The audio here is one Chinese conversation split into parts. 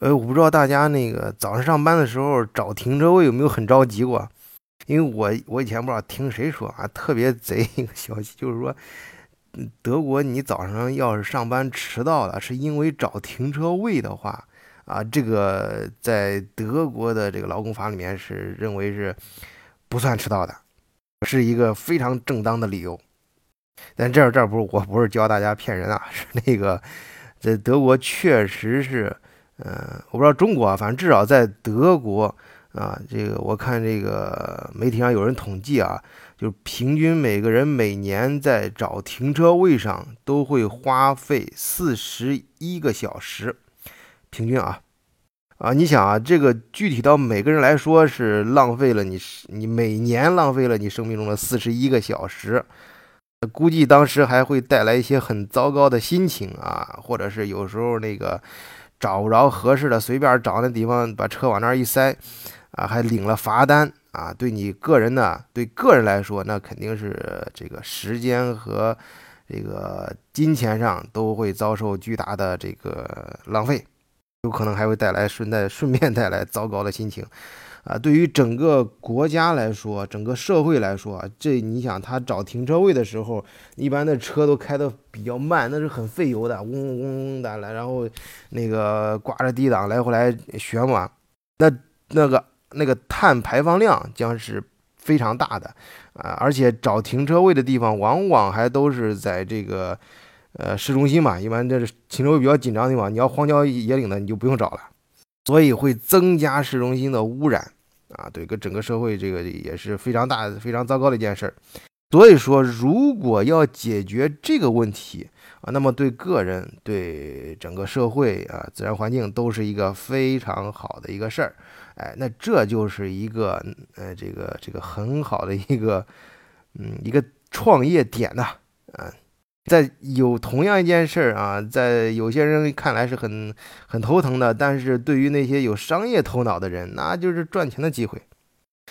呃，我不知道大家那个早上上班的时候找停车位有没有很着急过？因为我我以前不知道听谁说啊，特别贼一个消息，就是说，德国你早上要是上班迟到了，是因为找停车位的话，啊，这个在德国的这个劳工法里面是认为是不算迟到的，是一个非常正当的理由。但这这不是我不是教大家骗人啊，是那个在德国确实是，嗯，我不知道中国啊，反正至少在德国。啊，这个我看这个媒体上有人统计啊，就是平均每个人每年在找停车位上都会花费四十一个小时，平均啊，啊，你想啊，这个具体到每个人来说是浪费了你你每年浪费了你生命中的四十一个小时，估计当时还会带来一些很糟糕的心情啊，或者是有时候那个找不着合适的，随便找那地方把车往那儿一塞。啊，还领了罚单啊！对你个人呢，对个人来说，那肯定是这个时间和这个金钱上都会遭受巨大的这个浪费，有可能还会带来顺带顺便带来糟糕的心情啊！对于整个国家来说，整个社会来说，这你想他找停车位的时候，一般的车都开得比较慢，那是很费油的，嗡嗡嗡的来，然后那个挂着低档来回来旋转，那那个。那个碳排放量将是非常大的啊，而且找停车位的地方往往还都是在这个呃市中心嘛，一般这是停车位比较紧张的地方。你要荒郊野岭的，你就不用找了，所以会增加市中心的污染啊，对，跟整个社会这个也是非常大、非常糟糕的一件事儿。所以说，如果要解决这个问题啊，那么对个人、对整个社会啊、自然环境都是一个非常好的一个事儿。哎，那这就是一个呃，这个这个很好的一个，嗯，一个创业点呐，啊，在有同样一件事儿啊，在有些人看来是很很头疼的，但是对于那些有商业头脑的人，那就是赚钱的机会。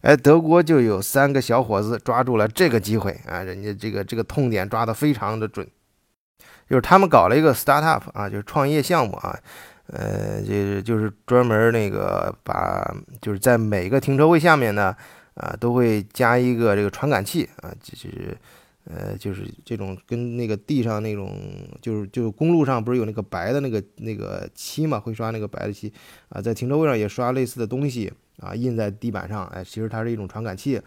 哎，德国就有三个小伙子抓住了这个机会啊，人家这个这个痛点抓得非常的准，就是他们搞了一个 startup 啊，就是创业项目啊。呃，就是就是专门那个把，就是在每个停车位下面呢，啊，都会加一个这个传感器啊，就是，呃，就是这种跟那个地上那种，就是就公路上不是有那个白的那个那个漆嘛，会刷那个白的漆啊，在停车位上也刷类似的东西啊，印在地板上，哎，其实它是一种传感器，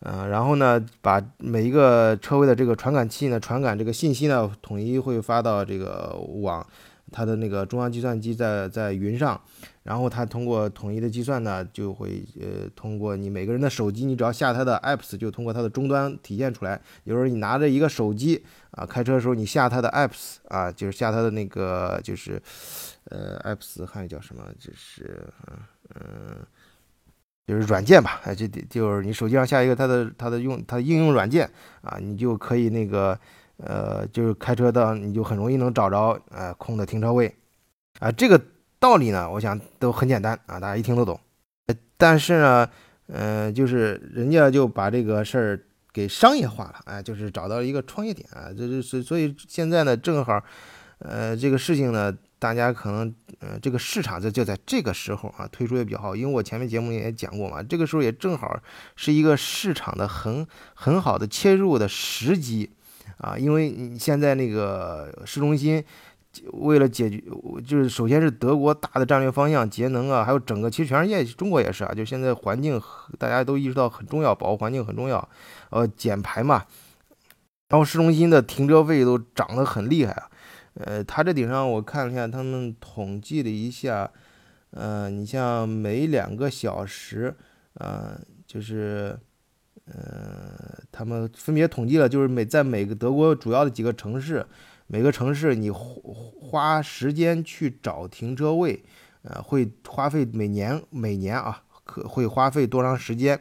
嗯，然后呢，把每一个车位的这个传感器呢，传感这个信息呢，统一会发到这个网。它的那个中央计算机在在云上，然后它通过统一的计算呢，就会呃通过你每个人的手机，你只要下它的 apps，就通过它的终端体现出来。有时候你拿着一个手机啊，开车的时候你下它的 apps 啊，就是下它的那个就是呃 apps 汉语叫什么？就是嗯嗯，就是软件吧，哎，就就是你手机上下一个它的它的用它的应用软件啊，你就可以那个。呃，就是开车到你就很容易能找着呃空的停车位，啊，这个道理呢，我想都很简单啊，大家一听都懂。但是呢，嗯，就是人家就把这个事儿给商业化了，哎，就是找到了一个创业点啊，这就是所以现在呢，正好，呃，这个事情呢，大家可能呃这个市场就就在这个时候啊推出也比较好，因为我前面节目也讲过嘛，这个时候也正好是一个市场的很很好的切入的时机。啊，因为你现在那个市中心，为了解决，就是首先是德国大的战略方向节能啊，还有整个其实全世界中国也是啊，就现在环境大家都意识到很重要，保护环境很重要，呃，减排嘛。然后市中心的停车费都涨得很厉害啊，呃，它这顶上我看了一下，他们统计了一下，呃，你像每两个小时，呃，就是。呃，他们分别统计了，就是每在每个德国主要的几个城市，每个城市你花时间去找停车位，呃，会花费每年每年啊，可会花费多长时间？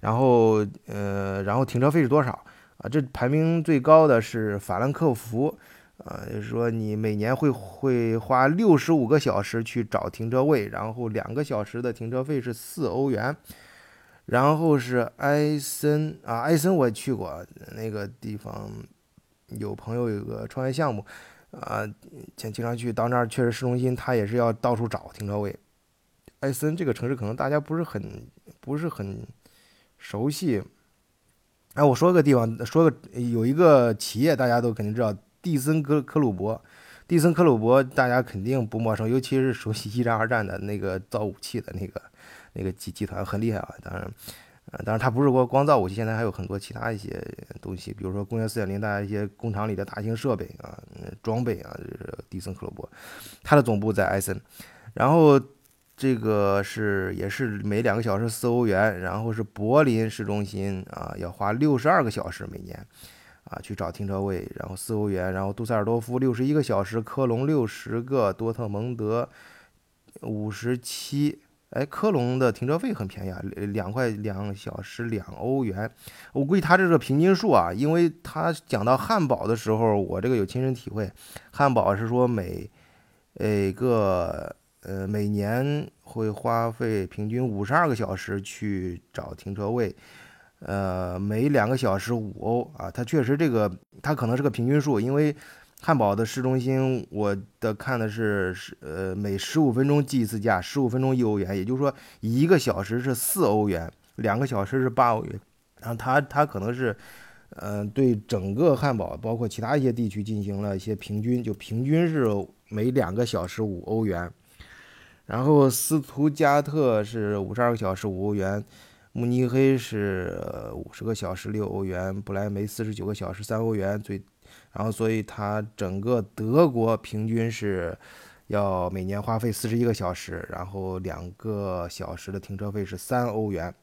然后呃，然后停车费是多少啊？这排名最高的是法兰克福，呃，就是说你每年会会花六十五个小时去找停车位，然后两个小时的停车费是四欧元。然后是埃森啊，埃森我也去过那个地方，有朋友有个创业项目，啊，经经常去到那儿，确实市中心，他也是要到处找停车位。艾森这个城市可能大家不是很不是很熟悉。哎，我说个地方，说个有一个企业，大家都肯定知道，蒂森科科鲁伯。蒂森科鲁伯大家肯定不陌生，尤其是熟悉一战、二战的那个造武器的那个那个集集团很厉害啊。当然，呃，当然它不是光光造武器，现在还有很多其他一些东西，比如说工业四点零，大家一些工厂里的大型设备啊、装备啊，就是蒂森克罗伯，它的总部在埃森。然后这个是也是每两个小时四欧元，然后是柏林市中心啊，要花六十二个小时每年。啊，去找停车位，然后四欧元，然后杜塞尔多夫六十一个小时，科隆六十个，多特蒙德五十七。哎，科隆的停车费很便宜啊，两块两小时两欧元。我估计他这个平均数啊，因为他讲到汉堡的时候，我这个有亲身体会，汉堡是说每每个呃每年会花费平均五十二个小时去找停车位。呃，每两个小时五欧啊，它确实这个，它可能是个平均数，因为汉堡的市中心，我的看的是是呃每十五分钟计一次价，十五分钟一欧元，也就是说一个小时是四欧元，两个小时是八欧元，然后它它可能是，呃对整个汉堡包括其他一些地区进行了一些平均，就平均是每两个小时五欧元，然后斯图加特是五十二个小时五欧元。慕尼黑是五十个小时六欧元，不来梅四十九个小时三欧元，最，然后所以它整个德国平均是要每年花费四十一个小时，然后两个小时的停车费是三欧元。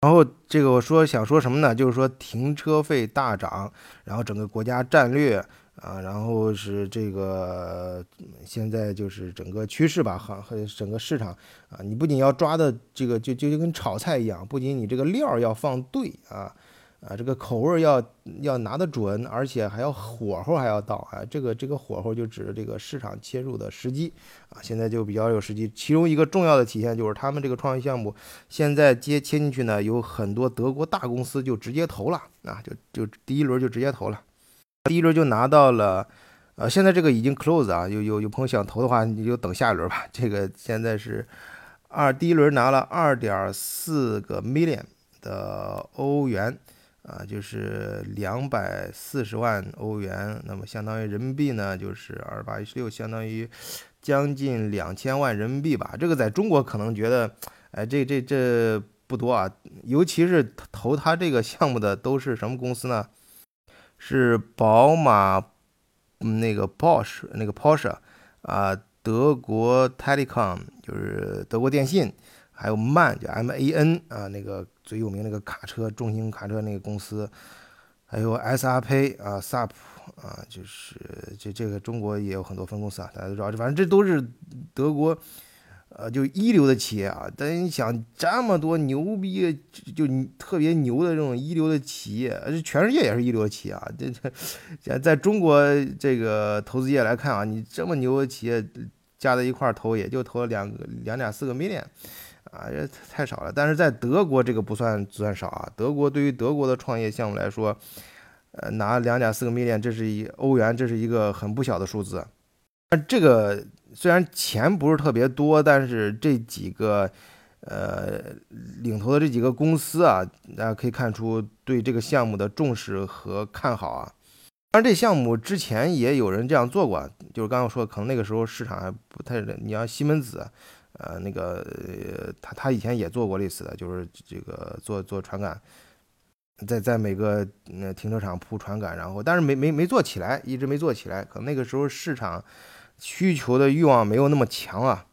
然后这个我说想说什么呢？就是说停车费大涨，然后整个国家战略。啊，然后是这个现在就是整个趋势吧，和和整个市场啊，你不仅要抓的这个就就就跟炒菜一样，不仅你这个料要放对啊，啊这个口味要要拿得准，而且还要火候还要到啊，这个这个火候就指这个市场切入的时机啊，现在就比较有时机。其中一个重要的体现就是他们这个创业项目现在接切进去呢，有很多德国大公司就直接投了啊，就就第一轮就直接投了。第一轮就拿到了，呃，现在这个已经 close 啊，有有有朋友想投的话，你就等下一轮吧。这个现在是二，第一轮拿了二点四个 million 的欧元，啊，就是两百四十万欧元，那么相当于人民币呢，就是二八一十六，相当于将近两千万人民币吧。这个在中国可能觉得，哎，这这这不多啊，尤其是投他这个项目的都是什么公司呢？是宝马，那个 Porsche，那个 Porsche，啊，德国 Telecom 就是德国电信，还有 MAN 就 M A N 啊，那个最有名那个卡车重型卡车那个公司，还有 S R P 啊，SAP 啊，就是这这个中国也有很多分公司啊，大家都知道，反正这都是德国。呃，就一流的企业啊，但你想这么多牛逼，就就特别牛的这种一流的企业，这全世界也是一流的企业啊。这这，现在中国这个投资界来看啊，你这么牛的企业加在一块儿投，也就投了两个两点四个 million，啊，这太少了。但是在德国这个不算算少啊，德国对于德国的创业项目来说，呃，拿两点四个 million，这是一欧元，这是一个很不小的数字。那这个。虽然钱不是特别多，但是这几个，呃，领头的这几个公司啊，大家可以看出对这个项目的重视和看好啊。当然，这项目之前也有人这样做过，就是刚刚说的，可能那个时候市场还不太。你像西门子，呃，那个他他以前也做过类似的，就是这个做做传感，在在每个那停车场铺传感，然后但是没没没做起来，一直没做起来，可能那个时候市场。需求的欲望没有那么强啊，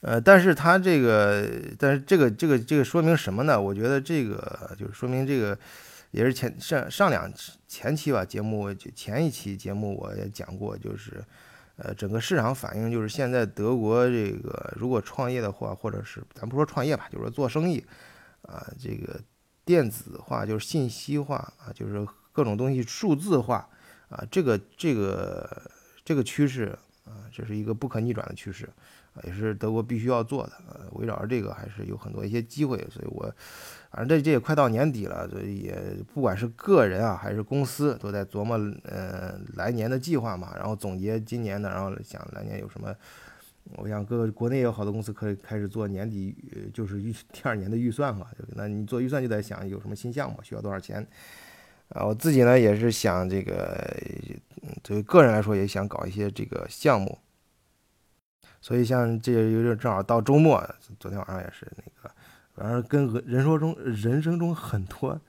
呃，但是他这个，但是这个这个这个说明什么呢？我觉得这个就是说明这个也是前上上两前期吧节目前一期节目我也讲过，就是呃整个市场反应就是现在德国这个如果创业的话，或者是咱不说创业吧，就是说做生意啊，这个电子化就是信息化啊，就是各种东西数字化啊，这个这个。这个趋势，这是一个不可逆转的趋势啊也是德国必须要做的。呃，围绕着这个还是有很多一些机会，所以我反正这这也快到年底了，所以也不管是个人啊还是公司，都在琢磨呃来年的计划嘛，然后总结今年的，然后想来年有什么。我想各个国内有好多公司可以开始做年底，就是预 第二年的预算嘛。那你做预算就在想有什么新项目，需要多少钱。啊，我自己呢也是想这个，作为个人来说也想搞一些这个项目。所以像这有点正好到周末，昨天晚上也是那个，反正跟人说中人生中很多。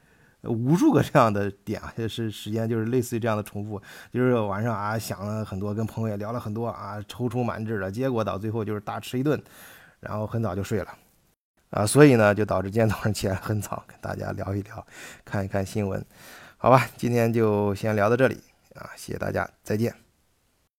无数个这样的点啊，也是时间，就是类似于这样的重复，就是晚上啊想了很多，跟朋友也聊了很多啊，踌躇满志的，结果到最后就是大吃一顿，然后很早就睡了，啊，所以呢就导致今天早上起来很早，跟大家聊一聊，看一看新闻，好吧，今天就先聊到这里啊，谢谢大家，再见。